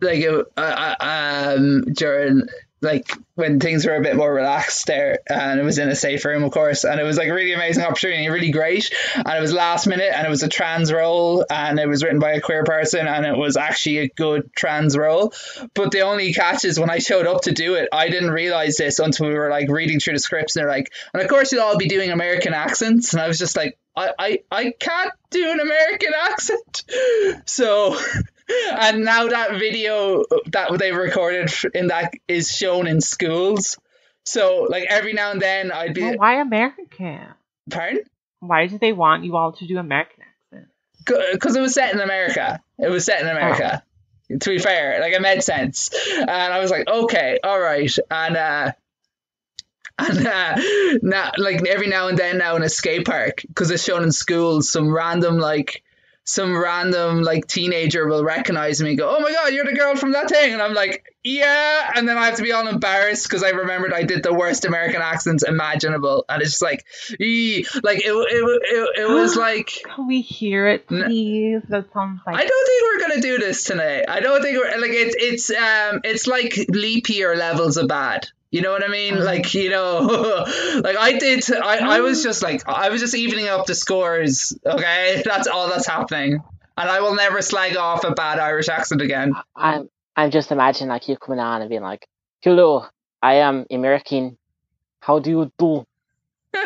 Speaker 3: like it, I, I, um during like when things were a bit more relaxed there, and it was in a safe room, of course, and it was like a really amazing opportunity, really great, and it was last minute, and it was a trans role, and it was written by a queer person, and it was actually a good trans role, but the only catch is when I showed up to do it, I didn't realize this until we were like reading through the scripts, and they're like, and of course you'll all be doing American accents, and I was just like. I, I, I can't do an American accent. So, and now that video that they recorded in that is shown in schools. So, like every now and then I'd be,
Speaker 2: Well, why American?
Speaker 3: pardon?
Speaker 2: Why do they want you all to do American accent?
Speaker 3: Because it was set in America. It was set in America. To be fair, like it made sense. And I was like, okay, all right. And, uh, and uh, now, like every now and then, now in a skate park, because it's shown in schools, some random like some random like teenager will recognize me and go, "Oh my god, you're the girl from that thing," and I'm like, "Yeah," and then I have to be all embarrassed because I remembered I did the worst American accents imaginable, and it's just like, ee, like it, it, it, it was like.
Speaker 2: Can we hear it, please? That sounds like
Speaker 3: I don't think we're gonna do this tonight. I don't think we're like it's it's um it's like leap year levels of bad. You know what I mean?
Speaker 2: Uh-huh.
Speaker 3: Like you know, like I did. I I was just like I was just evening up the scores. Okay, that's all that's happening. And I will never slag off a bad Irish accent again.
Speaker 1: I'm I'm just imagining like you coming on and being like, "Hello, I am American. How do you do?"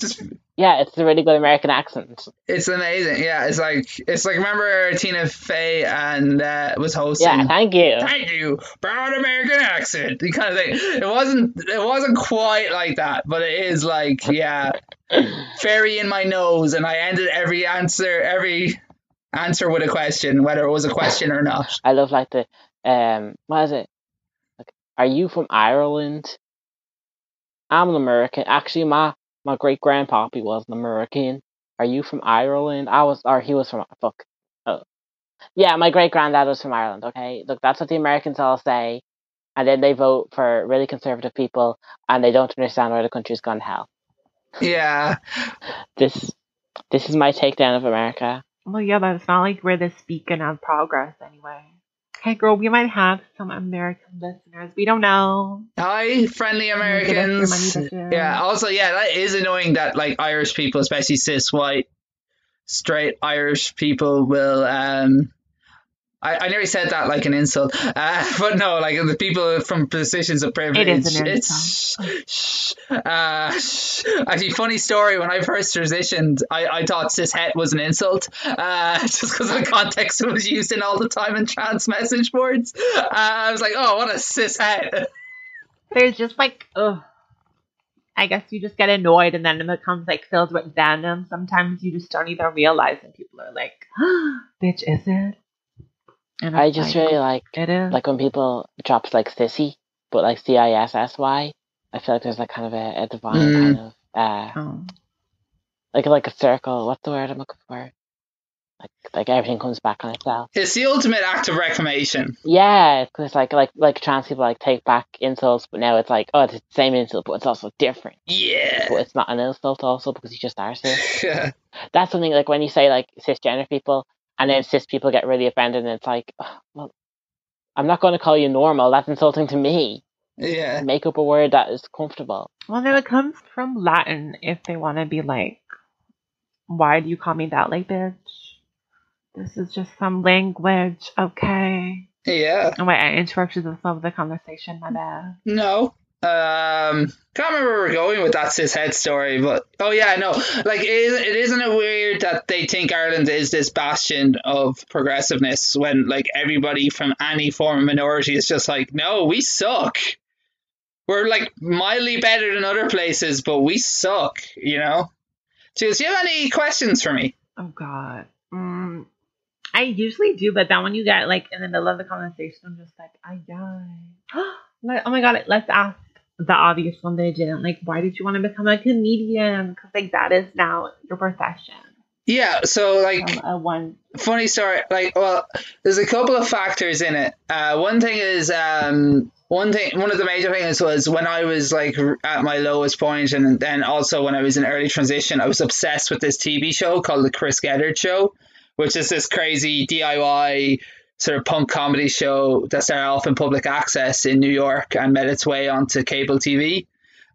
Speaker 3: Just
Speaker 1: Yeah, it's a really good American accent.
Speaker 3: it's amazing. Yeah, it's like it's like remember Tina Fey and uh, was hosting.
Speaker 1: Yeah, thank you.
Speaker 3: Thank you, brown American accent. The kind of thing. It wasn't. It wasn't quite like that, but it is like yeah, fairy in my nose, and I ended every answer every answer with a question, whether it was a question or not.
Speaker 1: I love like the um, what is it? Like, are you from Ireland? I'm an American. Actually, my my great grandpappy was an American. Are you from Ireland? I was, or he was from fuck. Oh, yeah, my great granddad was from Ireland. Okay, look, that's what the Americans all say, and then they vote for really conservative people, and they don't understand why the country's gone to hell.
Speaker 3: Yeah,
Speaker 1: This this is my takedown of America.
Speaker 2: Well, yeah, but it's not like we're this beacon of progress anyway. Okay, girl, we might have some American listeners. We don't know.
Speaker 3: Hi, friendly
Speaker 2: Give us your
Speaker 3: Americans. Yeah. Also, yeah, that is annoying that like Irish people, especially cis white, straight Irish people, will. um I, I nearly said that like an insult, uh, but no, like the people from positions of privilege.
Speaker 2: It is an
Speaker 3: It's shh, uh, shh. actually funny story. When I first transitioned, I, I thought cis het was an insult, uh, just because of the context it was used in all the time in trans message boards. Uh, I was like, oh, what a cis het.
Speaker 2: There's just like, ugh. I guess you just get annoyed and then it becomes like filled with venom. Sometimes you just don't even realize and people are like, bitch, is it? And
Speaker 1: I just
Speaker 2: like,
Speaker 1: really like
Speaker 2: It is.
Speaker 1: like when people drops like sissy, but like C I S S Y. I feel like there's like kind of a, a divine
Speaker 3: Mm.
Speaker 1: kind of uh
Speaker 2: oh.
Speaker 1: like like a circle. What's the word I'm looking for? Like like everything comes back on itself.
Speaker 3: It's the ultimate act of reclamation.
Speaker 1: Yeah, because like like like trans people like take back insults, but now it's like oh it's the same insult, but it's also different.
Speaker 3: Yeah.
Speaker 1: But it's not an insult also because you just are cis. That's something like when you say like cisgender people, and then cis people get really offended, and it's like, "Ugh, well, I'm not going to call you normal. That's insulting to me.
Speaker 3: yeah.
Speaker 1: Make up a word that is comfortable.
Speaker 2: Well, no, it comes from Latin if they want to be like, why do you call me that, like, bitch? This is just some language, okay?
Speaker 3: Yeah.
Speaker 2: Oh, wait, I interrupted the flow of the conversation, my bad.
Speaker 3: No. Um, can't remember where we're going with that cis het story, but oh yeah, no, like it, it isn't it weird that they think Ireland is this bastion of progressiveness when like everybody from any form of minority is just like, no, we suck. We're like mildly better than other places, but we suck, you know. Do you have any questions for me?
Speaker 2: Oh, God. Mm, I usually do, but that one you get, like, in the middle of the conversation, I'm just like, I die. Oh my God, let's ask the obvious one that I didn't. Like, why did you want to become a comedian? Because, like, that is now your profession.
Speaker 3: Yeah, so like
Speaker 2: a one
Speaker 3: funny story like well there's a couple of factors in it uh one thing is um one thing one of the major things was when i was like at my lowest point and then also when i was in early transition i was obsessed with this tv show called the chris Gethard show which is this crazy diy sort of punk comedy show that started off in public access in new york and made its way onto cable tv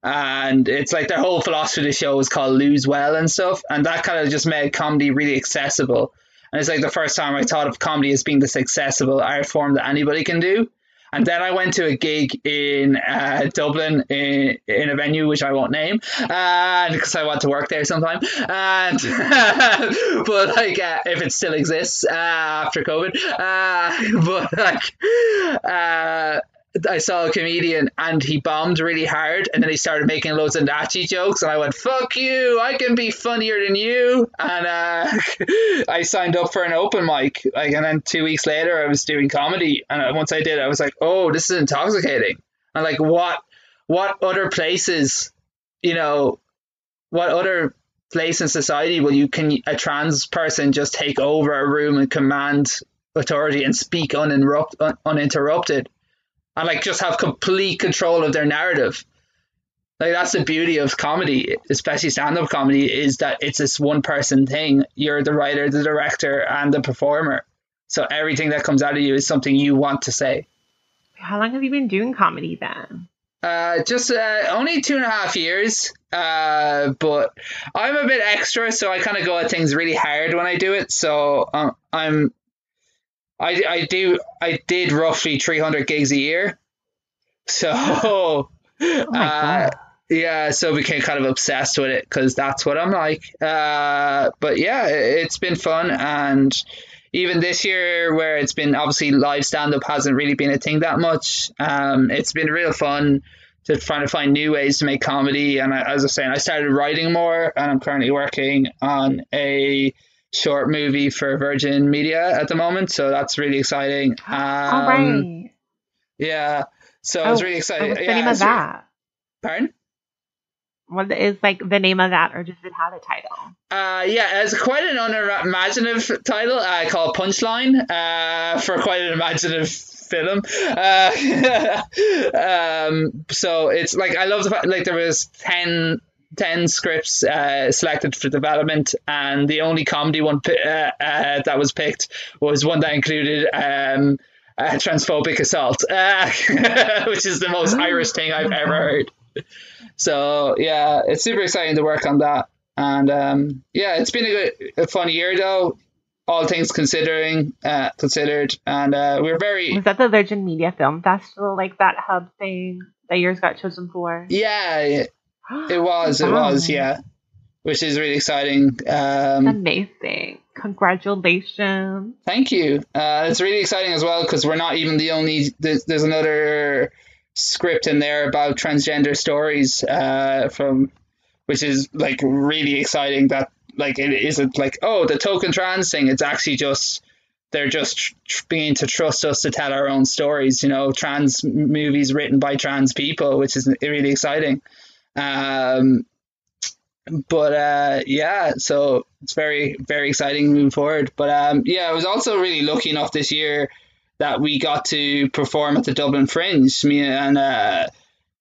Speaker 3: and it's like their whole philosophy of the show is called lose well and stuff. And that kind of just made comedy really accessible. And it's like the first time I thought of comedy as being this accessible art form that anybody can do. And then I went to a gig in uh, Dublin in, in a venue which I won't name, because I want to work there sometime. And but like uh, if it still exists uh, after COVID, uh, but like uh, I saw a comedian and he bombed really hard and then he started making loads of Nazi jokes and I went, fuck you, I can be funnier than you. And uh, I signed up for an open mic. Like, and then two weeks later I was doing comedy. And once I did, I was like, oh, this is intoxicating. And like, what, what other places, you know, what other place in society will you, can a trans person just take over a room and command authority and speak uninterrupt, un, uninterrupted? And like just have complete control of their narrative. Like that's the beauty of comedy, especially stand-up comedy, is that it's this one person thing. You're the writer, the director, and the performer. So everything that comes out of you is something you want to say.
Speaker 2: How long have you been doing comedy then?
Speaker 3: Uh, just uh, only two and a half years. Uh, but I'm a bit extra, so I kind of go at things really hard when I do it. So um, I'm I, I do I did roughly 300 gigs a year. So
Speaker 2: Oh
Speaker 3: uh, yeah, so became kind of obsessed with it because that's what I'm like. Uh, but yeah, it, it's been fun and even this year where it's been obviously live stand up hasn't really been a thing that much. Um, it's been real fun to trying to find new ways to make comedy. And I, as I was saying, I started writing more and I'm currently working on a short movie for Virgin Media at the moment, so that's really exciting. Um,
Speaker 2: All right.
Speaker 3: Yeah, so I was really excited.
Speaker 2: What's the
Speaker 3: yeah,
Speaker 2: name of
Speaker 3: it's re- Pardon?
Speaker 2: What is like the name of that, or does it have a title?
Speaker 3: Uh, yeah, it's quite an unimaginative title uh, call Punchline uh, for quite an imaginative film. Uh, um, so it's like I love the fact like there was 10, 10 scripts uh, selected for development, and the only comedy one uh, uh, that was picked was one that included um, transphobic assault, uh, which is the most Irish thing I've ever heard. So yeah, it's super exciting to work on that, and um, yeah, it's been a good, a fun year though. All things considering, uh, considered, and uh, we're very
Speaker 2: Was that the Virgin Media Film Festival, like that hub thing that yours got chosen for?
Speaker 3: yeah, it was, it was, yeah, which is really exciting. Um,
Speaker 2: Amazing. Congratulations.
Speaker 3: Thank you. Uh, it's really exciting as well because we're not even the only. There's, there's another script in there about transgender stories uh, from, which is like really exciting. That like it isn't like oh the token trans thing. It's actually just they're just tr- tr- to trust us to tell our own stories. You know, trans movies written by trans people, which is really exciting. Um, but uh, yeah, so it's very very exciting moving forward. But um, yeah, I was also really lucky enough this year that we got to perform at the Dublin Fringe. Me and uh,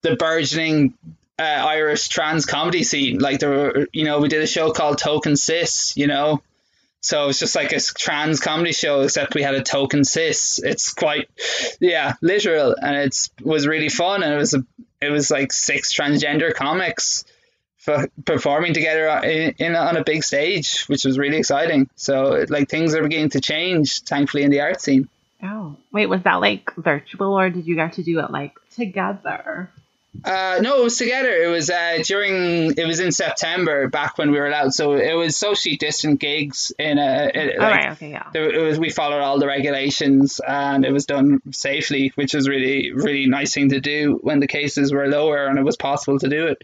Speaker 3: the burgeoning uh, Irish trans comedy scene. Like there were, you know, we did a show called Token Cis. You know. So it's just like a trans comedy show, except we had a token cis. It's quite, yeah, literal, and it's was really fun. And it was a, it was like six transgender comics for performing together in, in on a big stage, which was really exciting. So like things are beginning to change, thankfully, in the art scene.
Speaker 2: Oh, wait, was that like virtual or did you get to do it like together?
Speaker 3: Uh, no, it was together. It was uh, during. It was in September, back when we were allowed. So it was socially distant gigs in a. It, like,
Speaker 2: right, okay, yeah.
Speaker 3: there, it was we followed all the regulations and it was done safely, which was really really nice thing to do when the cases were lower and it was possible to do it.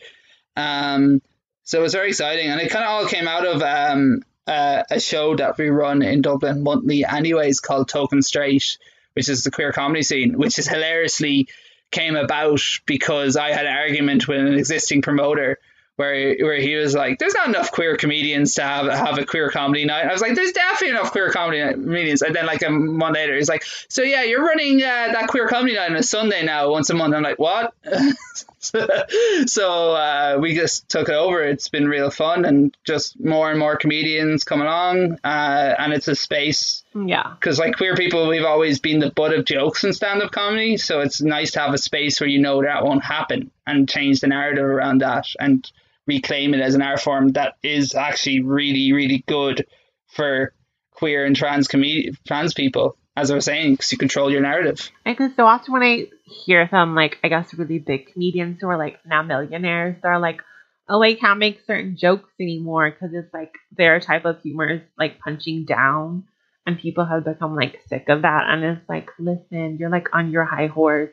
Speaker 3: Um, so it was very exciting, and it kind of all came out of um, uh, a show that we run in Dublin monthly, anyways, called Token Straight, which is the queer comedy scene, which is hilariously came about because I had an argument with an existing promoter where where he was like, "There's not enough queer comedians to have have a queer comedy night." I was like, "There's definitely enough queer comedy comedians." And then like a month later, he's like, "So yeah, you're running uh, that queer comedy night on a Sunday now, once a month." I'm like, "What?" so uh, we just took it over. It's been real fun, and just more and more comedians come along, uh, and it's a space
Speaker 2: Yeah.
Speaker 3: because like queer people we've always been the butt of jokes in stand-up comedy so it's nice to have a space where you know that won't happen and change the narrative around that and reclaim it as an art form that is actually really really good for queer and trans comedi- trans people as i was saying because you control your narrative
Speaker 2: Because so often when I hear some, like, I guess really big comedians who are like now millionaires, they're like, oh, I can't make certain jokes anymore because it's like their type of humor is like punching down. And people have become like sick of that. And it's like, listen, you're like on your high horse.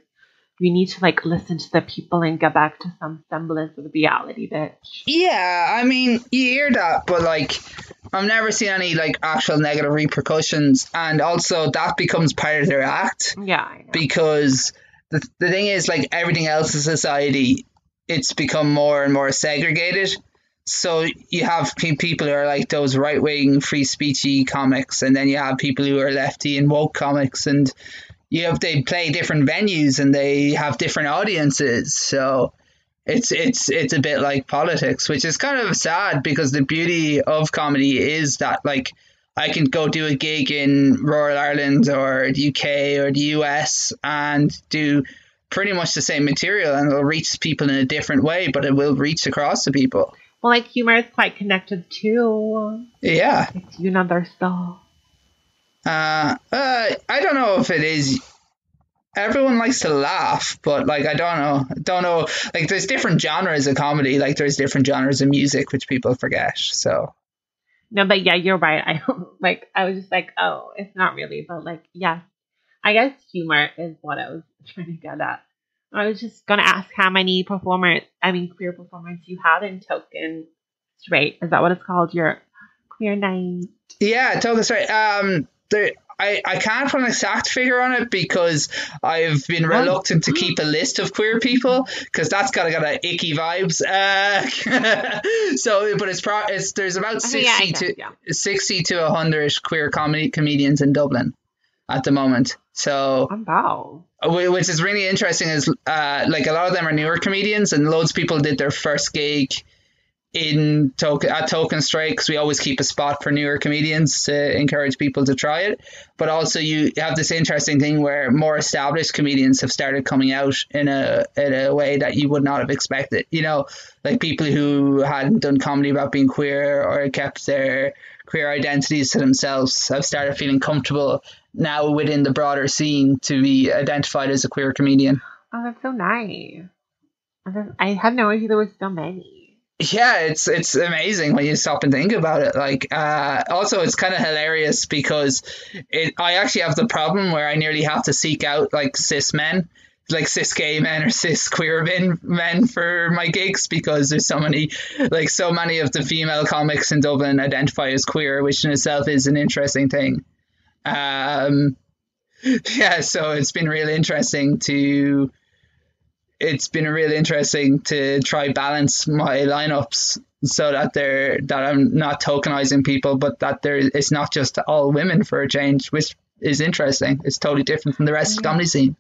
Speaker 2: You need to like listen to the people and get back to some semblance of reality, bitch.
Speaker 3: yeah i mean you hear that but like i've never seen any like actual negative repercussions and also that becomes part of their act.
Speaker 2: Yeah,
Speaker 3: because the, the thing is like everything else in society it's become more and more segregated. So you have people who are like those right-wing free speechy comics and then you have people who are lefty and woke comics and you have they play different venues and they have different audiences. So it's it's it's a bit like politics which is kind of sad because the beauty of comedy is that like I can go do a gig in rural Ireland or the UK or the US and do pretty much the same material and it'll reach people in a different way, but it will reach across to people.
Speaker 2: Well, like humor is quite connected too.
Speaker 3: Yeah.
Speaker 2: It's know.
Speaker 3: Uh, uh, I don't know if it is. Everyone likes to laugh, but like I don't know, don't know. Like there's different genres of comedy. Like there's different genres of music which people forget. So
Speaker 2: No, but yeah, you're right. I like. I was just like, oh, it's not really, but like, yes, I guess humor is what I was trying to get at. I was just gonna ask how many performers, I mean, queer performers you had in Token Straight. Is that what it's called? Your queer night.
Speaker 3: Yeah, totally right. Um, there, I, I can't put an exact figure on it because I've been
Speaker 2: Oh.
Speaker 3: reluctant to keep a list of queer people because that's got got a icky vibes. Uh, so, but it's pro, it's there's about
Speaker 2: Okay, yeah, I
Speaker 3: sixty to
Speaker 2: yeah.
Speaker 3: sixty to hundred queer comedy comedians in Dublin at the moment. So,
Speaker 2: Wow.
Speaker 3: which is really interesting is uh, like a lot of them are newer comedians and loads of people did their first gig in token at Token because we always keep a spot for newer comedians to encourage people to try it. But also you have this interesting thing where more established comedians have started coming out in a in a way that you would not have expected. You know, like people who hadn't done comedy about being queer or kept their queer identities to themselves have started feeling comfortable now within the broader scene to be identified as a queer comedian.
Speaker 2: Oh, that's so nice. I had no idea there were so many
Speaker 3: yeah it's it's amazing when you stop and think about it. Like uh, also it's kind of hilarious because it i actually have the problem where i nearly have to seek out like cis men like cis gay men or cis queer men men for my gigs because there's so many like so many of the female comics in dublin identify as queer which in itself is an interesting thing. Um yeah so it's been really interesting to it's been really interesting to try balance my lineups so that they're that I'm not tokenizing people, but that there it's not just all women for a change, which is interesting. It's totally different from the rest of the comedy scene.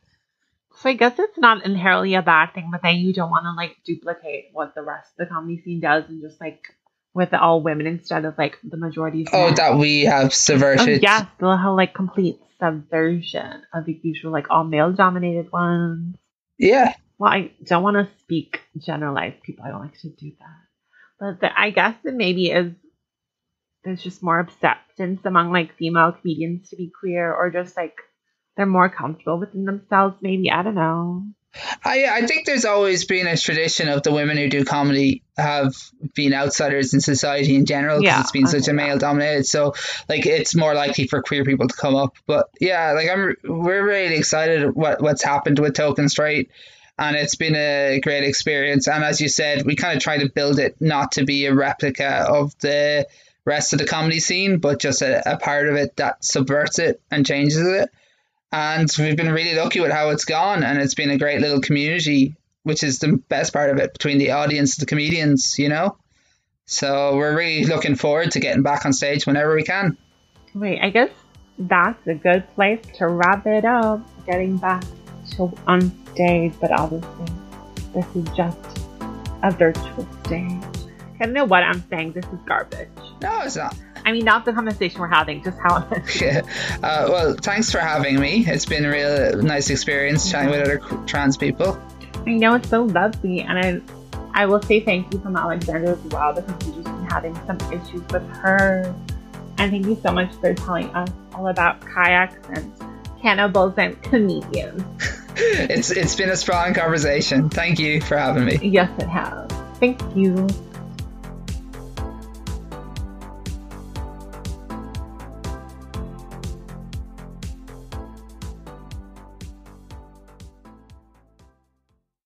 Speaker 2: So I guess it's not inherently a bad thing, but then you don't want to like duplicate what the rest of the comedy scene does and just like with all women instead of like the majority.
Speaker 3: Of Oh, that we have subverted.
Speaker 2: Oh, yeah, the whole like complete subversion of the usual like all male dominated ones.
Speaker 3: Yeah,
Speaker 2: well, I don't want to speak generalized people. I don't like to do that. But the, I guess it maybe is there's just more acceptance among like female comedians to be queer or just like they're more comfortable within themselves. Maybe I don't know.
Speaker 3: I I think there's always been a tradition of the women who do comedy have been outsiders in society in general because yeah, it's been such a male dominated. So like it's more likely for queer people to come up. But yeah, like I'm we're really excited what what's happened with Token Straight and it's been a great experience. And as you said, we kind of try to build it not to be a replica of the rest of the comedy scene, but just a, a part of it that subverts it and changes it. And we've been really lucky with how it's gone, and it's been a great little community, which is the best part of it between the audience, and the comedians, you know. So we're really looking forward to getting back on stage whenever we can.
Speaker 2: Wait, I guess that's a good place to wrap it up. Getting back to on stage, but obviously this is just a virtual stage. I don't know what I'm saying. This is garbage.
Speaker 3: No, it's not.
Speaker 2: I mean, not the conversation we're having, just how.
Speaker 3: yeah. Uh, well, thanks for having me. It's been a real nice experience chatting with other trans people.
Speaker 2: I know it's so lovely, and I, I will say thank you from Alexandra as well because we've just been having some issues with her. And thank you so much for telling us all about kayaks and cannibals and comedians.
Speaker 3: it's it's been a strong conversation. Thank you for having me.
Speaker 2: Yes, it has. Thank you.